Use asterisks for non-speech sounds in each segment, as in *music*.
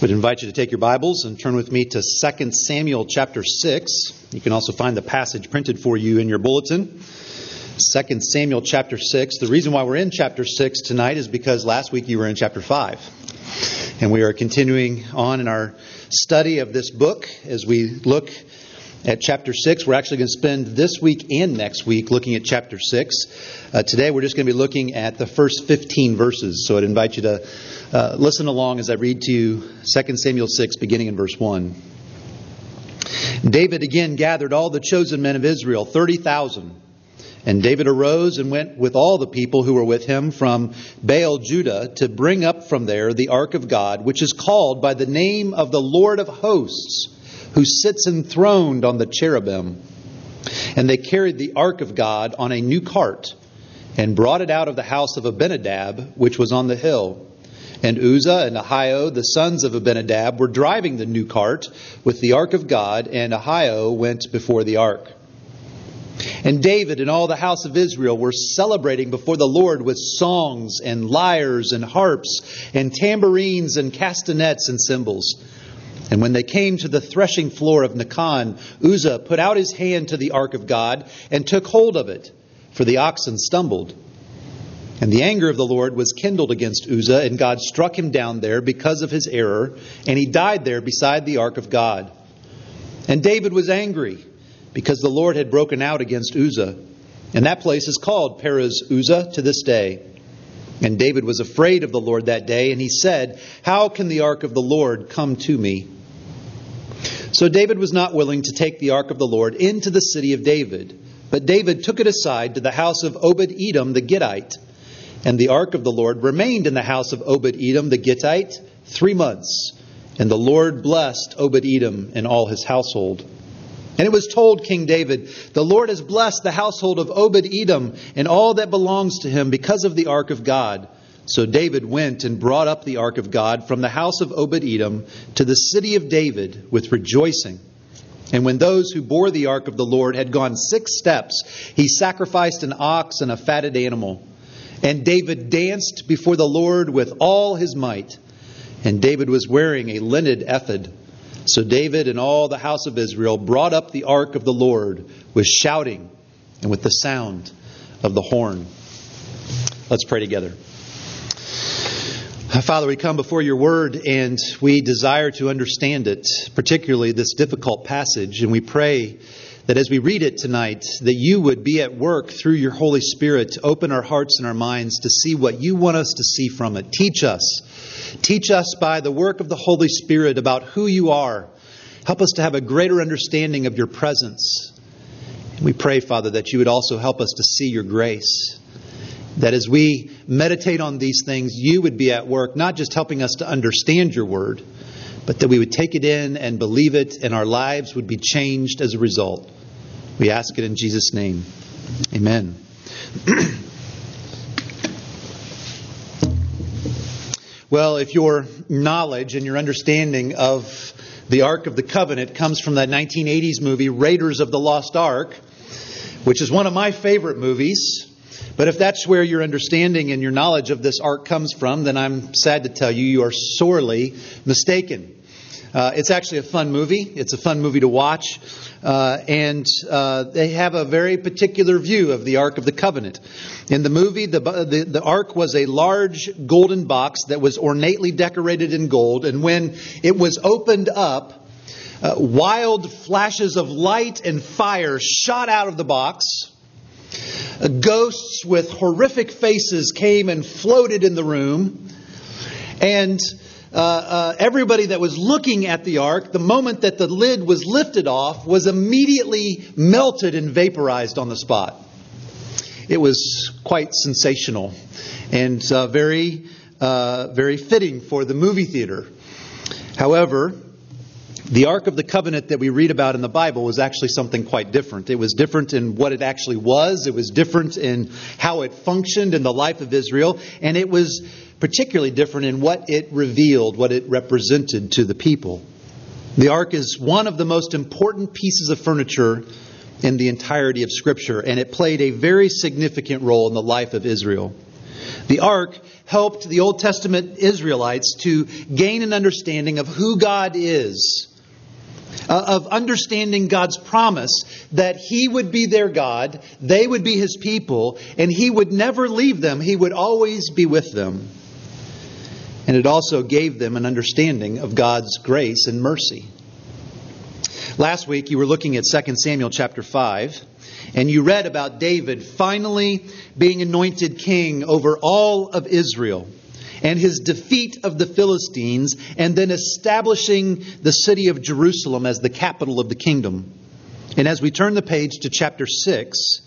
would invite you to take your Bibles and turn with me to 2 Samuel chapter 6. You can also find the passage printed for you in your bulletin. 2 Samuel chapter 6. The reason why we're in chapter 6 tonight is because last week you were in chapter 5. And we are continuing on in our study of this book as we look at chapter 6. We're actually going to spend this week and next week looking at chapter 6. Uh, today we're just going to be looking at the first 15 verses. So I'd invite you to uh, listen along as I read to you 2 Samuel 6, beginning in verse 1. David again gathered all the chosen men of Israel, 30,000. And David arose and went with all the people who were with him from Baal Judah to bring up from there the ark of God, which is called by the name of the Lord of hosts, who sits enthroned on the cherubim. And they carried the ark of God on a new cart and brought it out of the house of Abinadab, which was on the hill. And Uzzah and Ahio, the sons of Abinadab, were driving the new cart with the ark of God, and Ahio went before the ark. And David and all the house of Israel were celebrating before the Lord with songs and lyres and harps and tambourines and castanets and cymbals. And when they came to the threshing floor of Nacon, Uzzah put out his hand to the ark of God and took hold of it, for the oxen stumbled. And the anger of the Lord was kindled against Uzzah, and God struck him down there because of his error, and he died there beside the ark of God. And David was angry because the Lord had broken out against Uzzah. And that place is called Perez Uzzah to this day. And David was afraid of the Lord that day, and he said, How can the ark of the Lord come to me? So David was not willing to take the ark of the Lord into the city of David, but David took it aside to the house of Obed Edom the Gittite and the ark of the Lord remained in the house of Obed Edom the Gittite three months. And the Lord blessed Obed Edom and all his household. And it was told King David, The Lord has blessed the household of Obed Edom and all that belongs to him because of the ark of God. So David went and brought up the ark of God from the house of Obed Edom to the city of David with rejoicing. And when those who bore the ark of the Lord had gone six steps, he sacrificed an ox and a fatted animal. And David danced before the Lord with all his might. And David was wearing a linen ephod. So David and all the house of Israel brought up the ark of the Lord with shouting and with the sound of the horn. Let's pray together. Uh, Father, we come before your word and we desire to understand it, particularly this difficult passage, and we pray that as we read it tonight, that you would be at work through your Holy Spirit to open our hearts and our minds to see what you want us to see from it. Teach us. Teach us by the work of the Holy Spirit about who you are. Help us to have a greater understanding of your presence. And we pray, Father, that you would also help us to see your grace. That as we meditate on these things, you would be at work, not just helping us to understand your word, but that we would take it in and believe it, and our lives would be changed as a result. We ask it in Jesus' name. Amen. *clears throat* well, if your knowledge and your understanding of the Ark of the Covenant comes from that 1980s movie, Raiders of the Lost Ark, which is one of my favorite movies. But if that's where your understanding and your knowledge of this ark comes from, then I'm sad to tell you, you are sorely mistaken. Uh, it's actually a fun movie. It's a fun movie to watch. Uh, and uh, they have a very particular view of the Ark of the Covenant. In the movie, the, the, the Ark was a large golden box that was ornately decorated in gold. And when it was opened up, uh, wild flashes of light and fire shot out of the box. Ghosts with horrific faces came and floated in the room. And uh, uh, everybody that was looking at the ark, the moment that the lid was lifted off, was immediately melted and vaporized on the spot. It was quite sensational and uh, very, uh, very fitting for the movie theater. However, the Ark of the Covenant that we read about in the Bible was actually something quite different. It was different in what it actually was, it was different in how it functioned in the life of Israel, and it was particularly different in what it revealed, what it represented to the people. The ark is one of the most important pieces of furniture in the entirety of Scripture, and it played a very significant role in the life of Israel. The ark helped the Old Testament Israelites to gain an understanding of who God is, uh, of understanding God's promise that He would be their God, they would be His people, and He would never leave them, He would always be with them. And it also gave them an understanding of God's grace and mercy. Last week you were looking at 2 Samuel chapter 5, and you read about David finally being anointed king over all of Israel and his defeat of the Philistines, and then establishing the city of Jerusalem as the capital of the kingdom. And as we turn the page to chapter 6,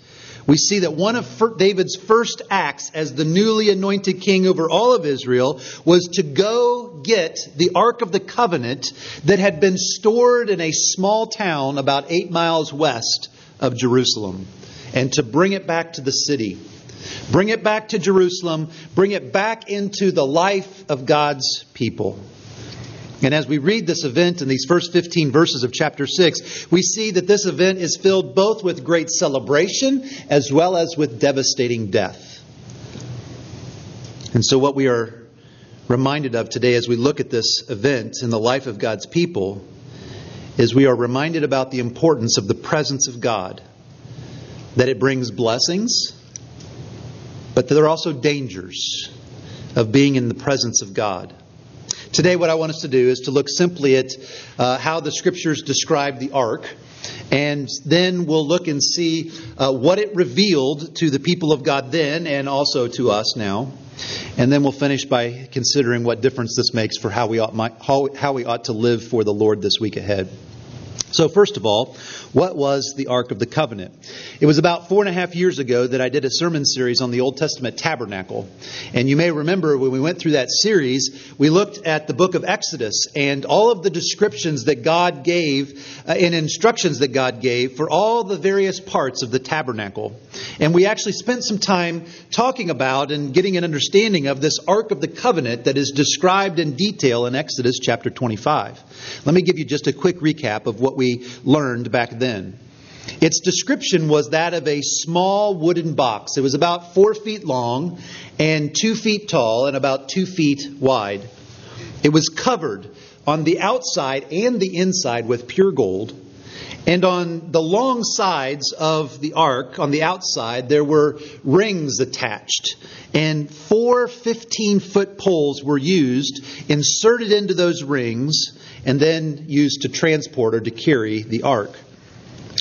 we see that one of David's first acts as the newly anointed king over all of Israel was to go get the Ark of the Covenant that had been stored in a small town about eight miles west of Jerusalem and to bring it back to the city. Bring it back to Jerusalem, bring it back into the life of God's people. And as we read this event in these first 15 verses of chapter 6, we see that this event is filled both with great celebration as well as with devastating death. And so, what we are reminded of today as we look at this event in the life of God's people is we are reminded about the importance of the presence of God, that it brings blessings, but there are also dangers of being in the presence of God. Today, what I want us to do is to look simply at uh, how the scriptures describe the ark, and then we'll look and see uh, what it revealed to the people of God then and also to us now. And then we'll finish by considering what difference this makes for how we ought, how, how we ought to live for the Lord this week ahead. So, first of all, what was the Ark of the Covenant? It was about four and a half years ago that I did a sermon series on the Old Testament tabernacle. And you may remember when we went through that series, we looked at the book of Exodus and all of the descriptions that God gave uh, and instructions that God gave for all the various parts of the tabernacle. And we actually spent some time talking about and getting an understanding of this Ark of the Covenant that is described in detail in Exodus chapter 25. Let me give you just a quick recap of what we learned back then. Its description was that of a small wooden box. It was about four feet long and two feet tall and about two feet wide. It was covered on the outside and the inside with pure gold. And on the long sides of the ark, on the outside, there were rings attached. And four 15 foot poles were used, inserted into those rings, and then used to transport or to carry the ark.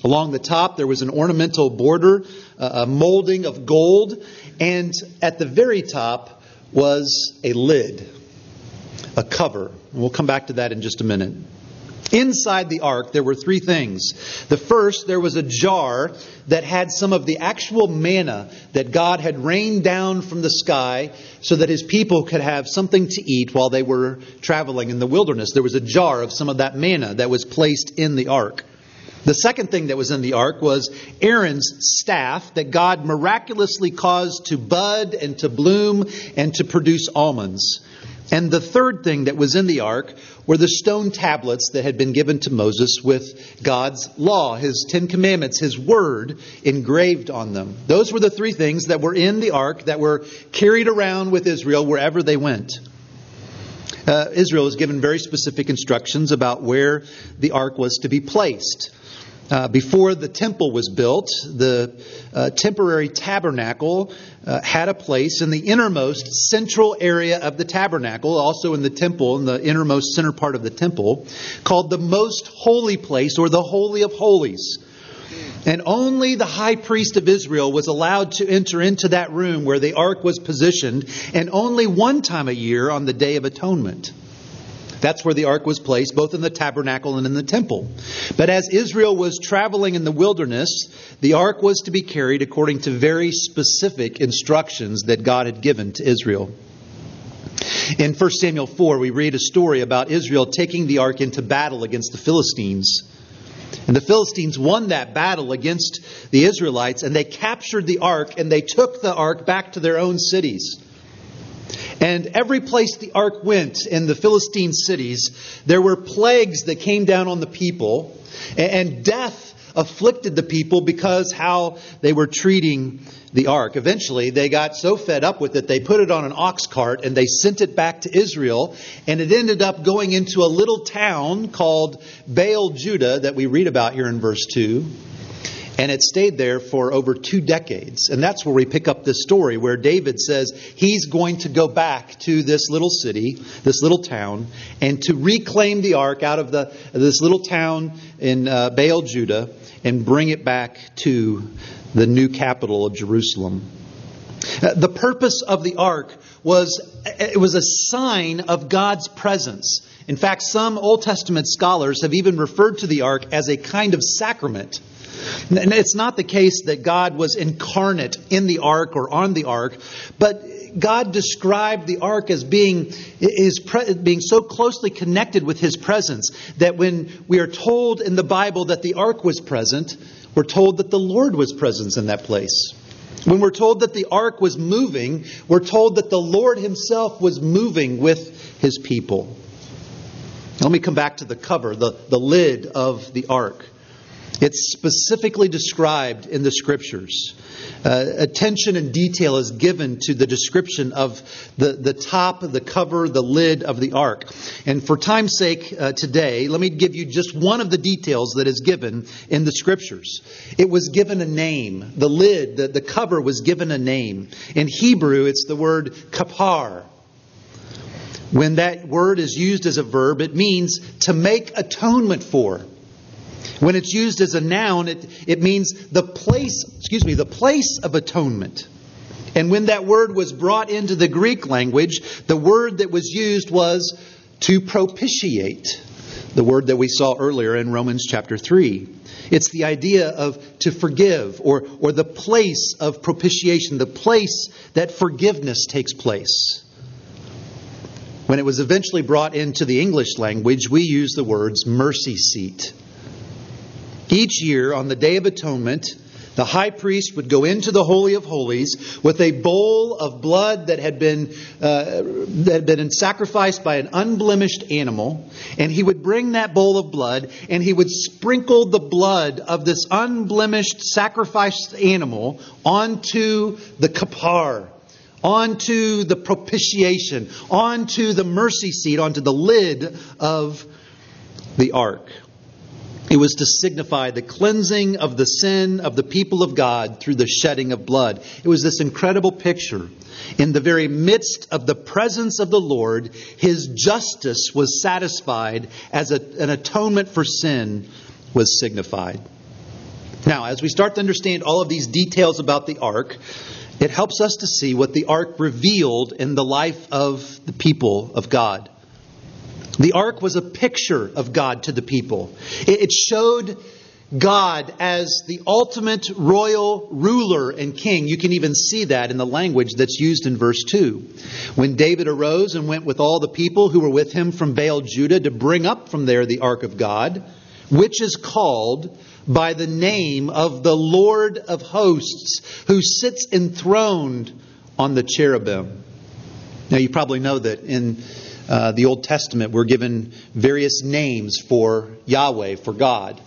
Along the top, there was an ornamental border, a molding of gold, and at the very top was a lid, a cover. And we'll come back to that in just a minute. Inside the ark, there were three things. The first, there was a jar that had some of the actual manna that God had rained down from the sky so that his people could have something to eat while they were traveling in the wilderness. There was a jar of some of that manna that was placed in the ark. The second thing that was in the ark was Aaron's staff that God miraculously caused to bud and to bloom and to produce almonds. And the third thing that was in the ark were the stone tablets that had been given to Moses with God's law, his Ten Commandments, his word engraved on them. Those were the three things that were in the ark that were carried around with Israel wherever they went. Uh, Israel was given very specific instructions about where the ark was to be placed. Uh, before the temple was built, the uh, temporary tabernacle uh, had a place in the innermost central area of the tabernacle, also in the temple, in the innermost center part of the temple, called the most holy place or the Holy of Holies. And only the high priest of Israel was allowed to enter into that room where the ark was positioned, and only one time a year on the Day of Atonement. That's where the ark was placed, both in the tabernacle and in the temple. But as Israel was traveling in the wilderness, the ark was to be carried according to very specific instructions that God had given to Israel. In 1 Samuel 4, we read a story about Israel taking the ark into battle against the Philistines. And the Philistines won that battle against the Israelites, and they captured the ark and they took the ark back to their own cities. And every place the ark went in the Philistine cities, there were plagues that came down on the people, and death afflicted the people because how they were treating the ark. Eventually, they got so fed up with it, they put it on an ox cart and they sent it back to Israel. And it ended up going into a little town called Baal Judah that we read about here in verse 2. And it stayed there for over two decades. And that's where we pick up this story where David says he's going to go back to this little city, this little town, and to reclaim the ark out of the, this little town in uh, Baal, Judah, and bring it back to the new capital of Jerusalem. Uh, the purpose of the ark was it was a sign of God's presence. In fact, some Old Testament scholars have even referred to the ark as a kind of sacrament. And it's not the case that God was incarnate in the ark or on the ark, but God described the ark as being, is being so closely connected with his presence that when we are told in the Bible that the ark was present, we're told that the Lord was present in that place. When we're told that the ark was moving, we're told that the Lord himself was moving with his people. Let me come back to the cover, the, the lid of the ark. It's specifically described in the scriptures. Uh, attention and detail is given to the description of the, the top, the cover, the lid of the ark. And for time's sake uh, today, let me give you just one of the details that is given in the scriptures. It was given a name. The lid, the, the cover was given a name. In Hebrew, it's the word kapar. When that word is used as a verb, it means to make atonement for. When it's used as a noun, it, it means the place, excuse me, the place of atonement. And when that word was brought into the Greek language, the word that was used was to propitiate, the word that we saw earlier in Romans chapter 3. It's the idea of to forgive or, or the place of propitiation, the place that forgiveness takes place. When it was eventually brought into the English language, we use the words mercy seat. Each year, on the Day of Atonement, the high priest would go into the Holy of Holies with a bowl of blood that had been, uh, that had been sacrificed by an unblemished animal, and he would bring that bowl of blood and he would sprinkle the blood of this unblemished sacrificed animal onto the kapar, onto the propitiation, onto the mercy seat, onto the lid of the ark. It was to signify the cleansing of the sin of the people of God through the shedding of blood. It was this incredible picture. In the very midst of the presence of the Lord, his justice was satisfied as a, an atonement for sin was signified. Now, as we start to understand all of these details about the ark, it helps us to see what the ark revealed in the life of the people of God. The ark was a picture of God to the people. It showed God as the ultimate royal ruler and king. You can even see that in the language that's used in verse 2. When David arose and went with all the people who were with him from Baal Judah to bring up from there the ark of God, which is called by the name of the Lord of hosts, who sits enthroned on the cherubim. Now, you probably know that in uh, the Old Testament, we're given various names for Yahweh, for God.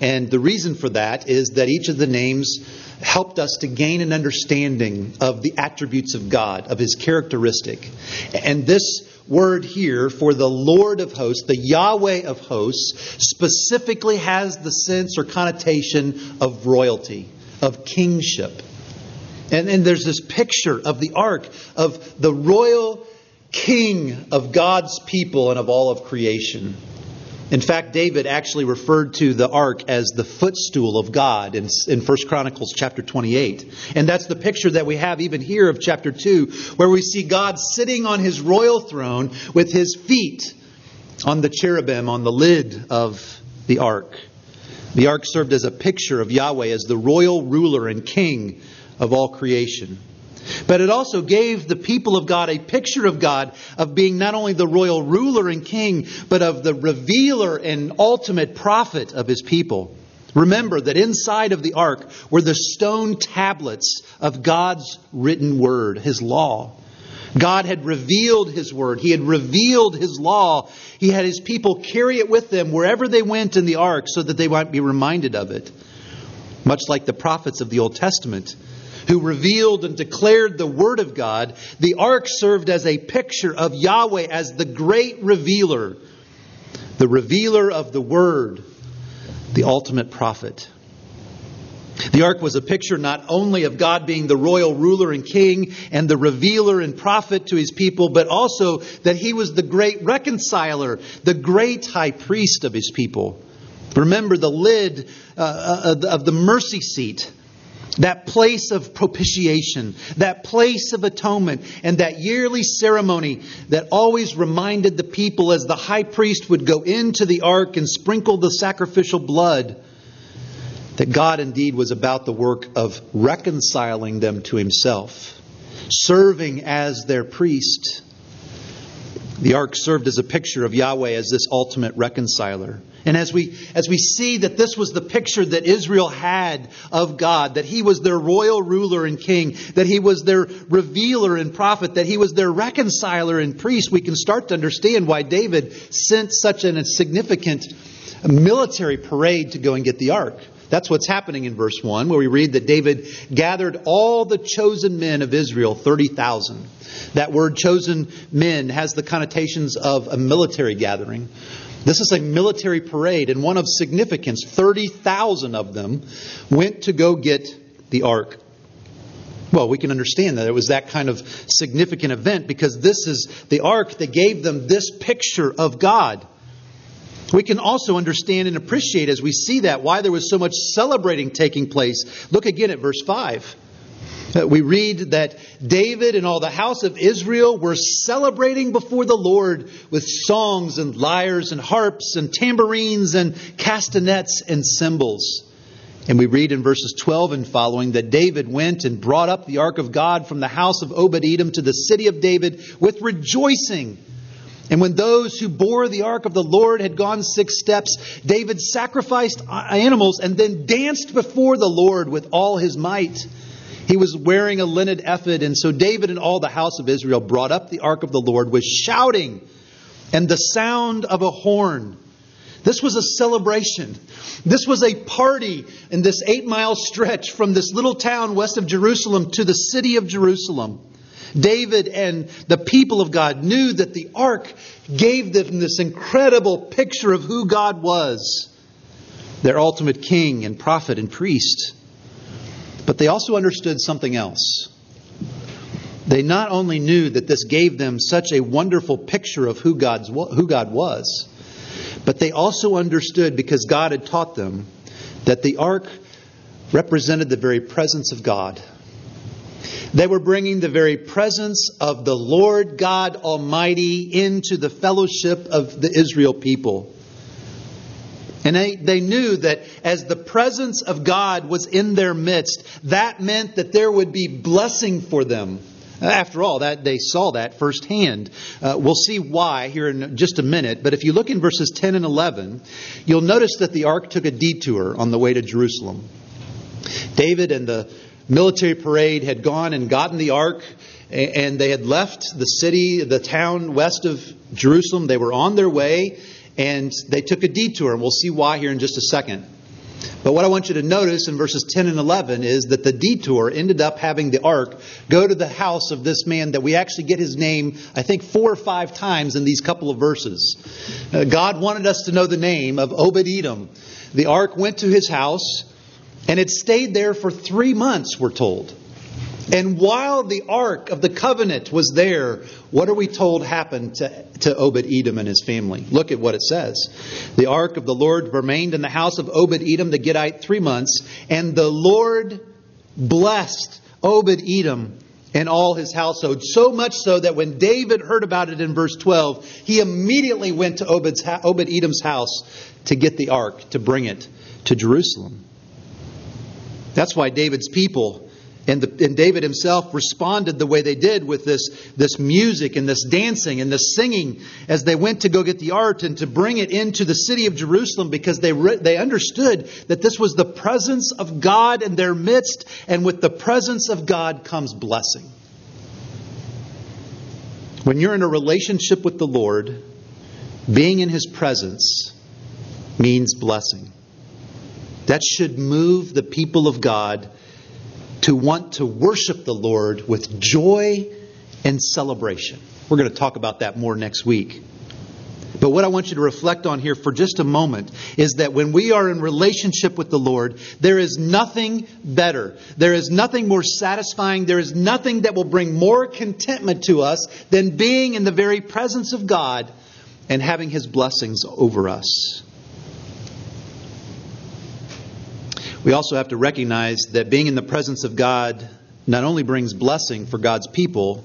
And the reason for that is that each of the names helped us to gain an understanding of the attributes of God, of his characteristic. And this word here for the Lord of hosts, the Yahweh of hosts, specifically has the sense or connotation of royalty, of kingship. And, and there's this picture of the ark, of the royal king of God's people and of all of creation. In fact, David actually referred to the ark as the footstool of God in, in 1 Chronicles chapter 28. And that's the picture that we have even here of chapter 2, where we see God sitting on his royal throne with his feet on the cherubim, on the lid of the ark. The ark served as a picture of Yahweh as the royal ruler and king of all creation. But it also gave the people of God a picture of God of being not only the royal ruler and king, but of the revealer and ultimate prophet of his people. Remember that inside of the ark were the stone tablets of God's written word, his law. God had revealed his word. He had revealed his law. He had his people carry it with them wherever they went in the ark so that they might be reminded of it. Much like the prophets of the Old Testament, who revealed and declared the Word of God, the ark served as a picture of Yahweh as the great revealer, the revealer of the Word, the ultimate prophet. The ark was a picture not only of God being the royal ruler and king and the revealer and prophet to his people, but also that he was the great reconciler, the great high priest of his people. Remember the lid uh, uh of the mercy seat, that place of propitiation, that place of atonement, and that yearly ceremony that always reminded the people as the high priest would go into the ark and sprinkle the sacrificial blood that God indeed was about the work of reconciling them to himself, serving as their priest. The ark served as a picture of Yahweh as this ultimate reconciler. And as we, as we see that this was the picture that Israel had of God, that He was their royal ruler and king, that He was their revealer and prophet, that He was their reconciler and priest, we can start to understand why David sent such a significant military parade to go and get the ark. That's what's happening in verse 1, where we read that David gathered all the chosen men of Israel, 30,000. That word chosen men has the connotations of a military gathering. This is a military parade, and one of significance. 30,000 of them went to go get the ark. Well, we can understand that it was that kind of significant event because this is the ark that gave them this picture of God. We can also understand and appreciate as we see that why there was so much celebrating taking place. Look again at verse 5. Uh, we read that David and all the house of Israel were celebrating before the Lord with songs and lyres and harps and tambourines and castanets and cymbals. And we read in verses 12 and following that David went and brought up the ark of God from the house of Obed Edom to the city of David with rejoicing and when those who bore the ark of the Lord had gone six steps, David sacrificed animals and then danced before the Lord with all his might. He was wearing a linen ephod, and so David and all the house of Israel brought up the ark of the Lord with shouting and the sound of a horn. This was a celebration. This was a party in this eight mile stretch from this little town west of Jerusalem to the city of Jerusalem. David and the people of God knew that the ark gave them this incredible picture of who God was their ultimate king and prophet and priest. But they also understood something else. They not only knew that this gave them such a wonderful picture of who, God's, who God was, but they also understood, because God had taught them, that the ark represented the very presence of God. They were bringing the very presence of the Lord God Almighty into the fellowship of the Israel people. And they, they knew that as the presence of God was in their midst, that meant that there would be blessing for them. After all, that they saw that firsthand. Uh, we'll see why here in just a minute. But if you look in verses 10 and 11, you'll notice that the ark took a detour on the way to Jerusalem. David and the military parade had gone and gotten the ark, and they had left the city, the town west of Jerusalem. They were on their way, and they took a detour, and we'll see why here in just a second. But what I want you to notice in verses 10 and 11 is that the detour ended up having the ark go to the house of this man that we actually get his name, I think, four or five times in these couple of verses. Uh, God wanted us to know the name of Obed Edom. The ark went to his house. And it stayed there for three months, we're told. And while the Ark of the Covenant was there, what are we told happened to, to Obed Edom and his family? Look at what it says. The Ark of the Lord remained in the house of Obed Edom the Gittite three months, and the Lord blessed Obed Edom and all his household, so much so that when David heard about it in verse 12, he immediately went to Obed's, Obed Edom's house to get the ark, to bring it to Jerusalem. That's why David's people and, the, and, David himself responded the way they did with this, this music and this dancing and this singing as they went to go get the art and to bring it into the city of Jerusalem because they, re, they understood that this was the presence of God in their midst, and with the presence of God comes blessing. When you're in a relationship with the Lord, being in his presence means blessing. That should move the people of God to want to worship the Lord with joy and celebration. We're going to talk about that more next week. But what I want you to reflect on here for just a moment is that when we are in relationship with the Lord, there is nothing better. There is nothing more satisfying. There is nothing that will bring more contentment to us than being in the very presence of God and having His blessings over us. We also have to recognize that being in the presence of God not only brings blessing for God's people,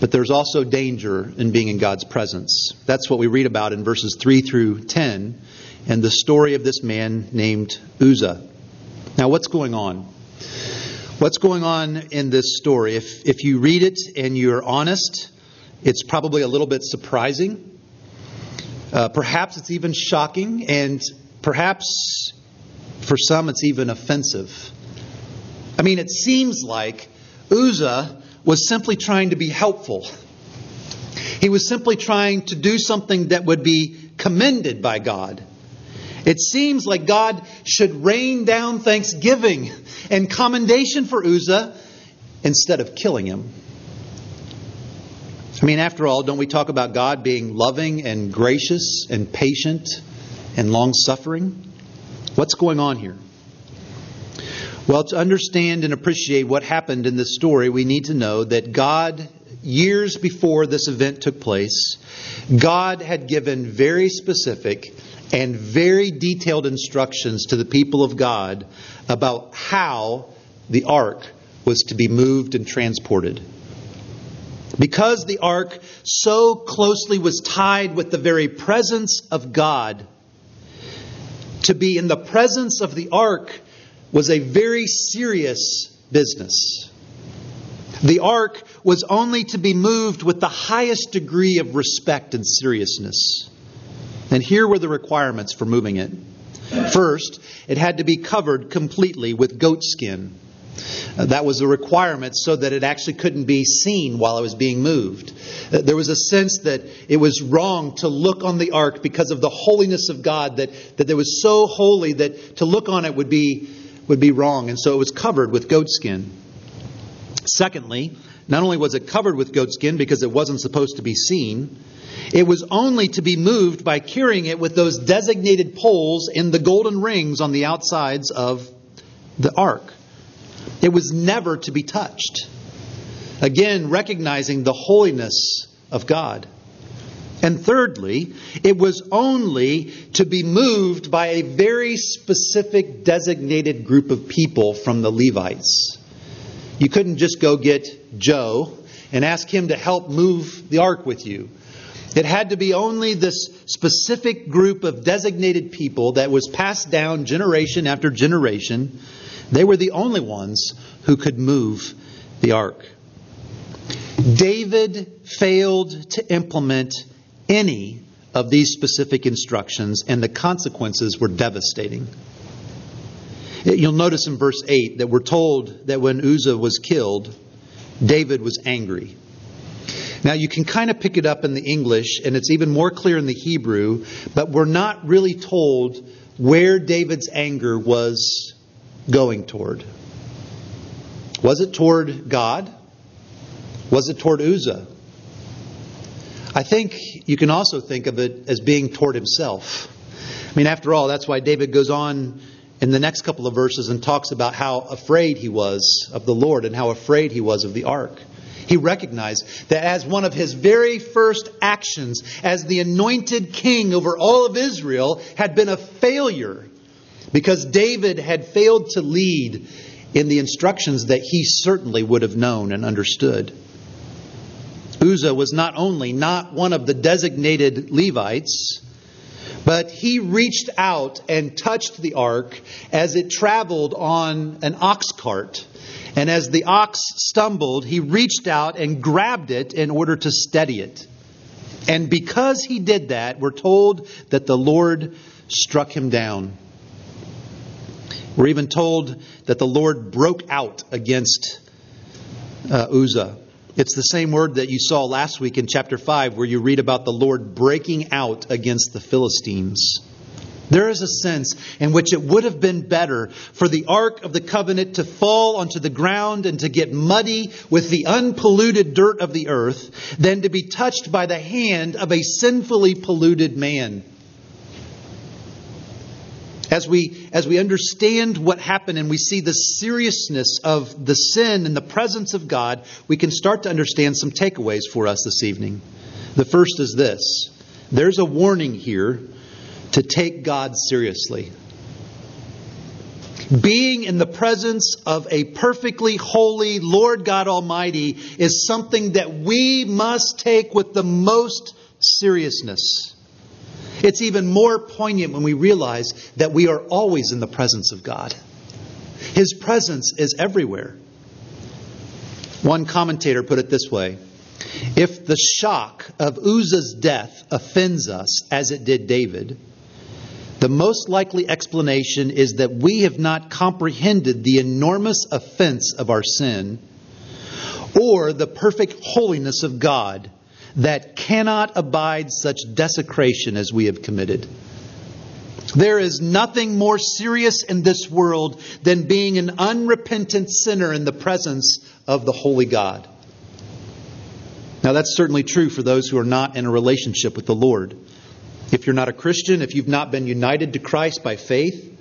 but there's also danger in being in God's presence. That's what we read about in verses 3 through 10 and the story of this man named Uzzah. Now, what's going on? What's going on in this story? If, if you read it and you're honest, it's probably a little bit surprising. Uh, perhaps it's even shocking, and perhaps for some it's even offensive. I mean, it seems like Uzzah was simply trying to be helpful. He was simply trying to do something that would be commended by God. It seems like God should rain down thanksgiving and commendation for Uzzah instead of killing him. I mean, after all, don't we talk about God being loving and gracious and patient and long suffering? What's going on here? Well, to understand and appreciate what happened in this story, we need to know that God, years before this event took place, God had given very specific and very detailed instructions to the people of God about how the ark was to be moved and transported. Because the ark so closely was tied with the very presence of God, to be in the presence of the ark was a very serious business. The ark was only to be moved with the highest degree of respect and seriousness. And here were the requirements for moving it. First, it had to be covered completely with goat skin. Uh, that was a requirement so that it actually couldn't be seen while it was being moved. Uh, there was a sense that it was wrong to look on the ark because of the holiness of God, that, that it was so holy that to look on it would be would be wrong, and so it was covered with goat skin. Secondly, not only was it covered with goat skin because it wasn't supposed to be seen, it was only to be moved by carrying it with those designated poles in the golden rings on the outsides of the ark. It was never to be touched. Again, recognizing the holiness of God. And thirdly, it was only to be moved by a very specific designated group of people from the Levites. You couldn't just go get Joe and ask him to help move the ark with you. It had to be only this specific group of designated people that was passed down generation after generation. They were the only ones who could move the ark. David failed to implement any of these specific instructions, and the consequences were devastating. You'll notice in verse 8 that we're told that when Uzzah was killed, David was angry. Now, you can kind of pick it up in the English, and it's even more clear in the Hebrew, but we're not really told where David's anger was going toward. Was it toward God? Was it toward Uzzah? I think you can also think of it as being toward himself. I mean, after all, that's why David goes on in the next couple of verses and talks about how afraid he was of the Lord and how afraid he was of the ark. He recognized that as one of his very first actions as the anointed king over all of Israel had been a failure because David had failed to lead in the instructions that he certainly would have known and understood. Uzzah was not only not one of the designated Levites, but he reached out and touched the ark as it traveled on an ox cart. And as the ox stumbled, he reached out and grabbed it in order to steady it. And because he did that, we're told that the Lord struck him down. We're even told that the Lord broke out against uh, Uzzah. It's the same word that you saw last week in chapter 5, where you read about the Lord breaking out against the Philistines. There is a sense in which it would have been better for the Ark of the Covenant to fall onto the ground and to get muddy with the unpolluted dirt of the earth than to be touched by the hand of a sinfully polluted man. As we, as we understand what happened and we see the seriousness of the sin in the presence of God, we can start to understand some takeaways for us this evening. The first is this there's a warning here to take God seriously. Being in the presence of a perfectly holy Lord God Almighty is something that we must take with the most seriousness. It's even more poignant when we realize that we are always in the presence of God. His presence is everywhere. One commentator put it this way If the shock of Uzzah's death offends us, as it did David, the most likely explanation is that we have not comprehended the enormous offense of our sin or the perfect holiness of God that cannot abide such desecration as we have committed. There is nothing more serious in this world than being an unrepentant sinner in the presence of the holy God. Now, that's certainly true for those who are not in a relationship with the Lord. If you're not a Christian, if you've not been united to Christ by faith,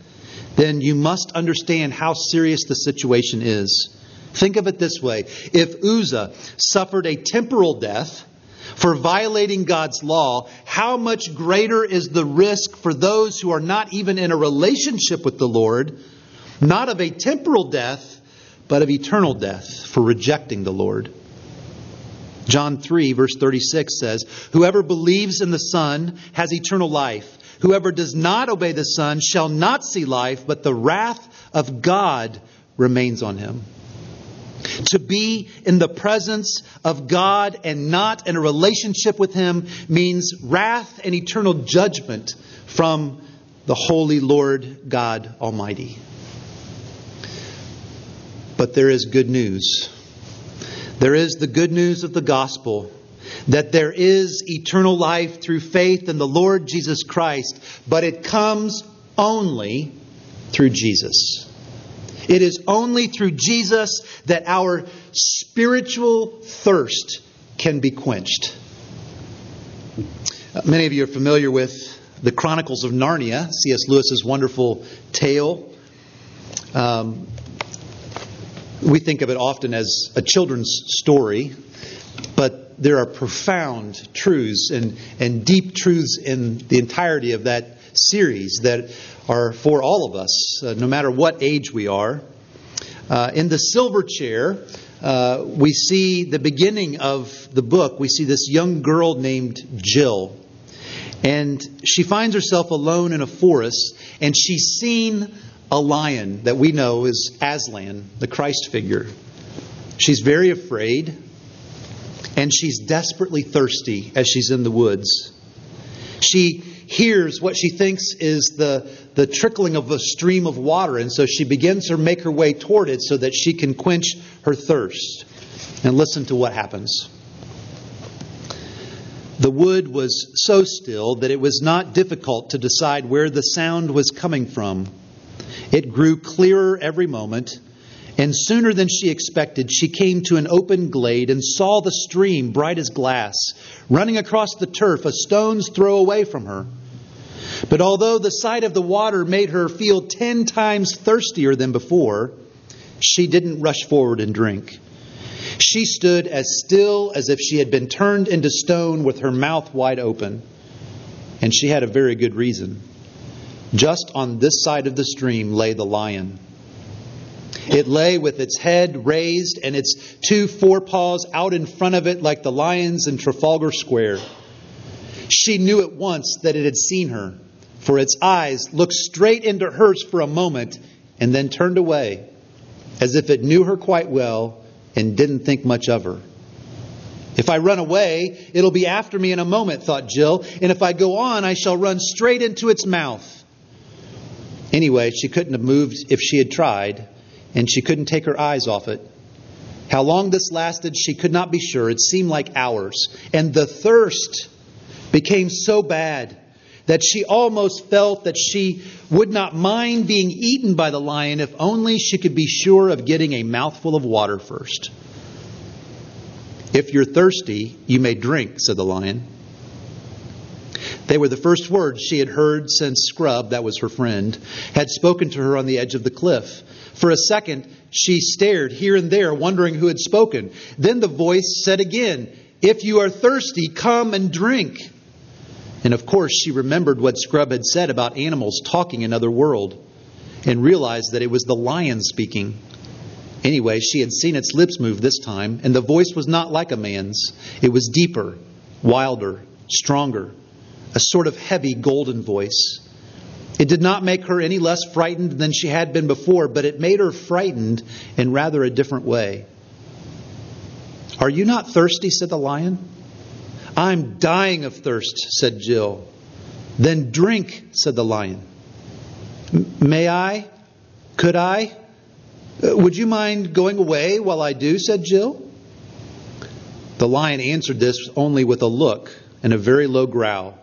then you must understand how serious the situation is. Think of it this way if Uzzah suffered a temporal death for violating God's law, how much greater is the risk for those who are not even in a relationship with the Lord, not of a temporal death, but of eternal death for rejecting the Lord? John 3, verse 36 says, Whoever believes in the Son has eternal life. Whoever does not obey the Son shall not see life, but the wrath of God remains on him. To be in the presence of God and not in a relationship with Him means wrath and eternal judgment from the holy Lord God Almighty. But there is good news. There is the good news of the gospel that there is eternal life through faith in the Lord Jesus Christ, but it comes only through Jesus. It is only through Jesus that our spiritual thirst can be quenched. Uh, many of you are familiar with the Chronicles of Narnia, C.S. Lewis's wonderful tale. Um, we think of it often as a children's story, but there are profound truths and, and deep truths in the entirety of that series that are for all of us, uh, no matter what age we are. Uh, in the silver chair, uh, we see the beginning of the book. We see this young girl named Jill. And she finds herself alone in a forest, and she's seen a lion that we know is Aslan, the Christ figure. She's very afraid, and she's desperately thirsty as she's in the woods. She hears what she thinks is the, the trickling of a stream of water, and so she begins to make her way toward it so that she can quench her thirst. And listen to what happens. The wood was so still that it was not difficult to decide where the sound was coming from. It grew clearer every moment, and sooner than she expected, she came to an open glade and saw the stream, bright as glass, running across the turf a stone's throw away from her. But although the sight of the water made her feel ten times thirstier than before, she didn't rush forward and drink. She stood as still as if she had been turned into stone with her mouth wide open. And she had a very good reason. Just on this side of the stream lay the lion. It lay with its head raised and its two forepaws out in front of it like the lions in Trafalgar Square. She knew at once that it had seen her, for its eyes looked straight into hers for a moment and then turned away, as if it knew her quite well and didn't think much of her. If I run away, it'll be after me in a moment, thought Jill, and if I go on, I shall run straight into its mouth. Anyway, she couldn't have moved if she had tried, and she couldn't take her eyes off it. How long this lasted, she could not be sure. It seemed like hours. And the thirst became so bad that she almost felt that she would not mind being eaten by the lion if only she could be sure of getting a mouthful of water first. If you're thirsty, you may drink, said the lion. They were the first words she had heard since Scrub, that was her friend, had spoken to her on the edge of the cliff. For a second, she stared here and there, wondering who had spoken. Then the voice said again, If you are thirsty, come and drink. And of course, she remembered what Scrubb had said about animals talking in another world and realized that it was the lion speaking. Anyway, she had seen its lips move this time, and the voice was not like a man's. It was deeper, wilder, stronger, a sort of heavy golden voice. It did not make her any less frightened than she had been before, but it made her frightened in rather a different way. Are you not thirsty? said the lion. I'm dying of thirst, said Jill. Then drink, said the lion. May I? Could I? Uh, would you mind going away while I do? said Jill. The lion answered this only with a look and a very low growl.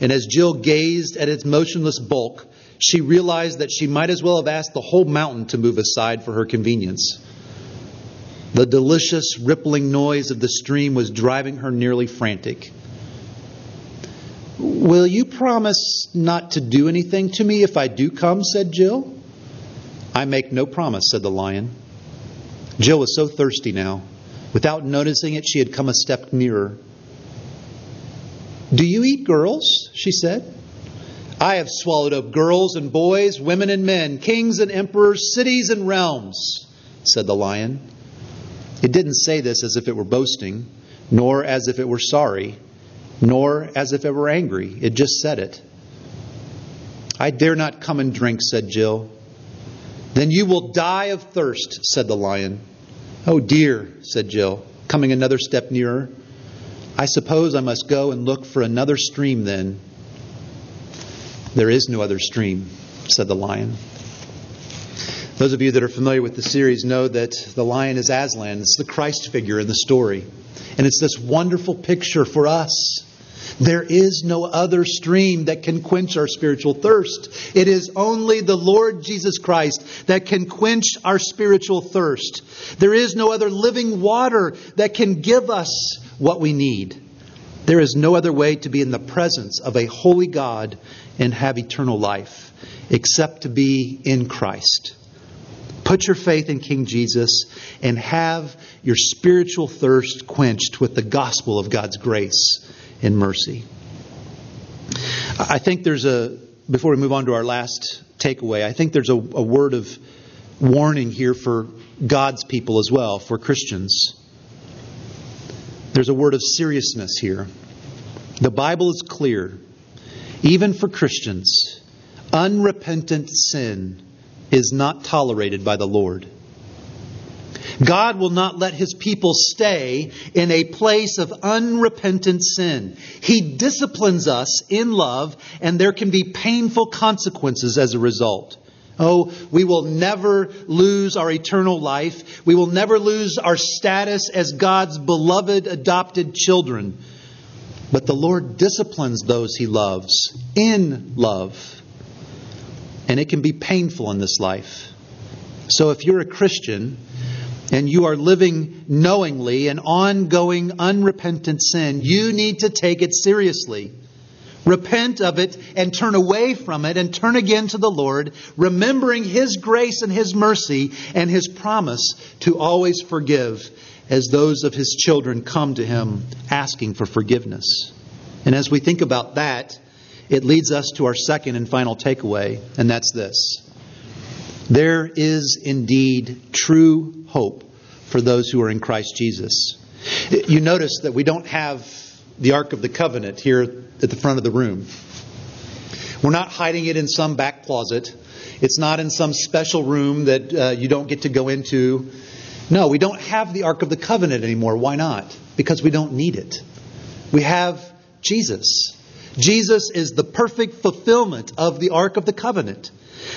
And as Jill gazed at its motionless bulk, she realized that she might as well have asked the whole mountain to move aside for her convenience. The delicious, rippling noise of the stream was driving her nearly frantic. Will you promise not to do anything to me if I do come? said Jill. I make no promise, said the lion. Jill was so thirsty now. Without noticing it, she had come a step nearer. Do you eat girls? she said. I have swallowed up girls and boys, women and men, kings and emperors, cities and realms, said the lion. It didn't say this as if it were boasting, nor as if it were sorry, nor as if it were angry. It just said it. I dare not come and drink, said Jill. Then you will die of thirst, said the lion. Oh dear, said Jill, coming another step nearer. I suppose I must go and look for another stream then. There is no other stream, said the lion. Those of you that are familiar with the series know that the lion is Aslan. It's the Christ figure in the story. And it's this wonderful picture for us. There is no other stream that can quench our spiritual thirst. It is only the Lord Jesus Christ that can quench our spiritual thirst. There is no other living water that can give us what we need. There is no other way to be in the presence of a holy God and have eternal life except to be in Christ. Put your faith in King Jesus and have your spiritual thirst quenched with the gospel of God's grace and mercy. I think there's a, before we move on to our last takeaway, I think there's a, a word of warning here for God's people as well, for Christians. There's a word of seriousness here. The Bible is clear. Even for Christians, unrepentant sin is not tolerated by the Lord. God will not let his people stay in a place of unrepentant sin. He disciplines us in love, and there can be painful consequences as a result. Oh, we will never lose our eternal life. We will never lose our status as God's beloved adopted children. But the Lord disciplines those he loves in love. And it can be painful in this life. So if you're a Christian and you are living knowingly an ongoing unrepentant sin, you need to take it seriously. Repent of it and turn away from it and turn again to the Lord, remembering His grace and His mercy and His promise to always forgive as those of His children come to Him asking for forgiveness. And as we think about that, it leads us to our second and final takeaway, and that's this. There is indeed true hope for those who are in Christ Jesus. You notice that we don't have the Ark of the Covenant here at the front of the room. We're not hiding it in some back closet. It's not in some special room that uh, you don't get to go into. No, we don't have the Ark of the Covenant anymore. Why not? Because we don't need it. We have Jesus. Jesus is the perfect fulfillment of the Ark of the Covenant.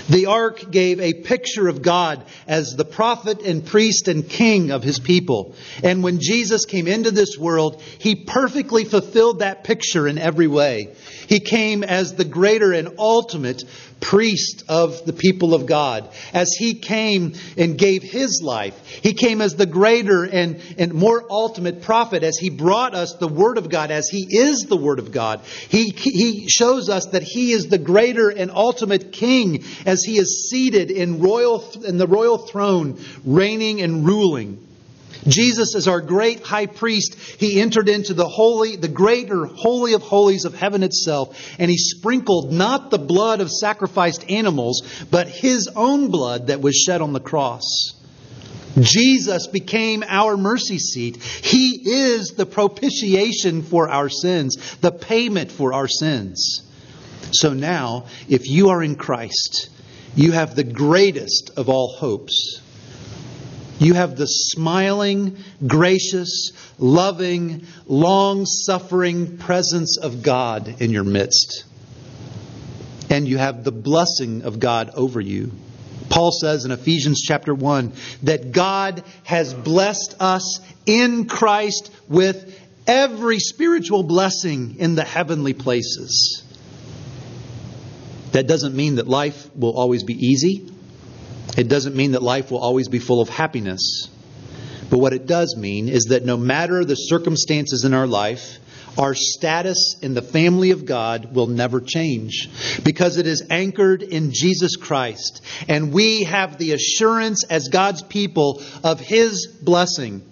The ark gave a picture of God as the prophet and priest and king of his people. And when Jesus came into this world, he perfectly fulfilled that picture in every way. He came as the greater and ultimate priest of the people of God. As he came and gave his life, he came as the greater and, and more ultimate prophet as he brought us the Word of God, as he is the Word of God. He, he shows us that he is the greater and ultimate king as he is seated in, royal, in the royal throne, reigning and ruling. Jesus is our great high priest. He entered into the holy, the greater holy of holies of heaven itself, and he sprinkled not the blood of sacrificed animals, but his own blood that was shed on the cross. Jesus became our mercy seat. He is the propitiation for our sins, the payment for our sins. So now, if you are in Christ, you have the greatest of all hopes. You have the smiling, gracious, loving, long suffering presence of God in your midst. And you have the blessing of God over you. Paul says in Ephesians chapter 1 that God has blessed us in Christ with every spiritual blessing in the heavenly places. That doesn't mean that life will always be easy. It doesn't mean that life will always be full of happiness. But what it does mean is that no matter the circumstances in our life, our status in the family of God will never change because it is anchored in Jesus Christ. And we have the assurance as God's people of His blessing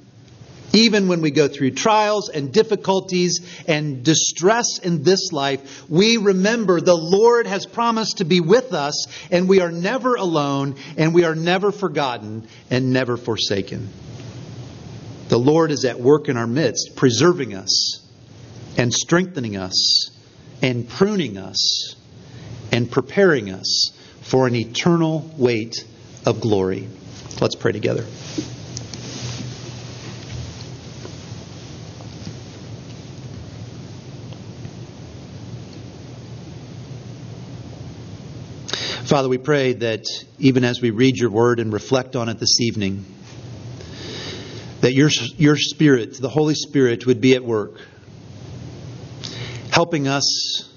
even when we go through trials and difficulties and distress in this life, we remember the Lord has promised to be with us, and we are never alone, and we are never forgotten, and never forsaken. The Lord is at work in our midst, preserving us, and strengthening us, and pruning us, and preparing us for an eternal weight of glory. Let's pray together. Father, we pray that even as we read your word and reflect on it this evening, that your, your Spirit, the Holy Spirit, would be at work, helping us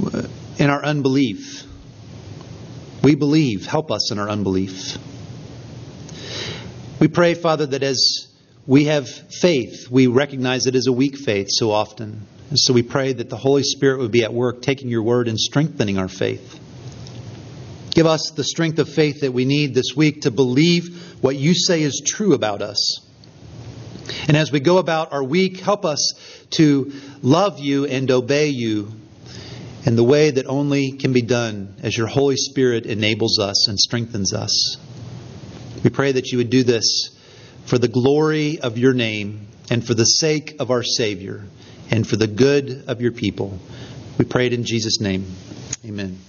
uh, in our unbelief. We believe, help us in our unbelief. We pray, Father, that as we have faith, we recognize it as a weak faith so often. And so we pray that the Holy Spirit would be at work, taking your word and strengthening our faith. Give us the strength of faith that we need this week to believe what you say is true about us. And as we go about our week, help us to love you and obey you in the way that only can be done as your Holy Spirit enables us and strengthens us. We pray that you would do this for the glory of your name and for the sake of our Savior and for the good of your people. We pray it in Jesus' name. Amen.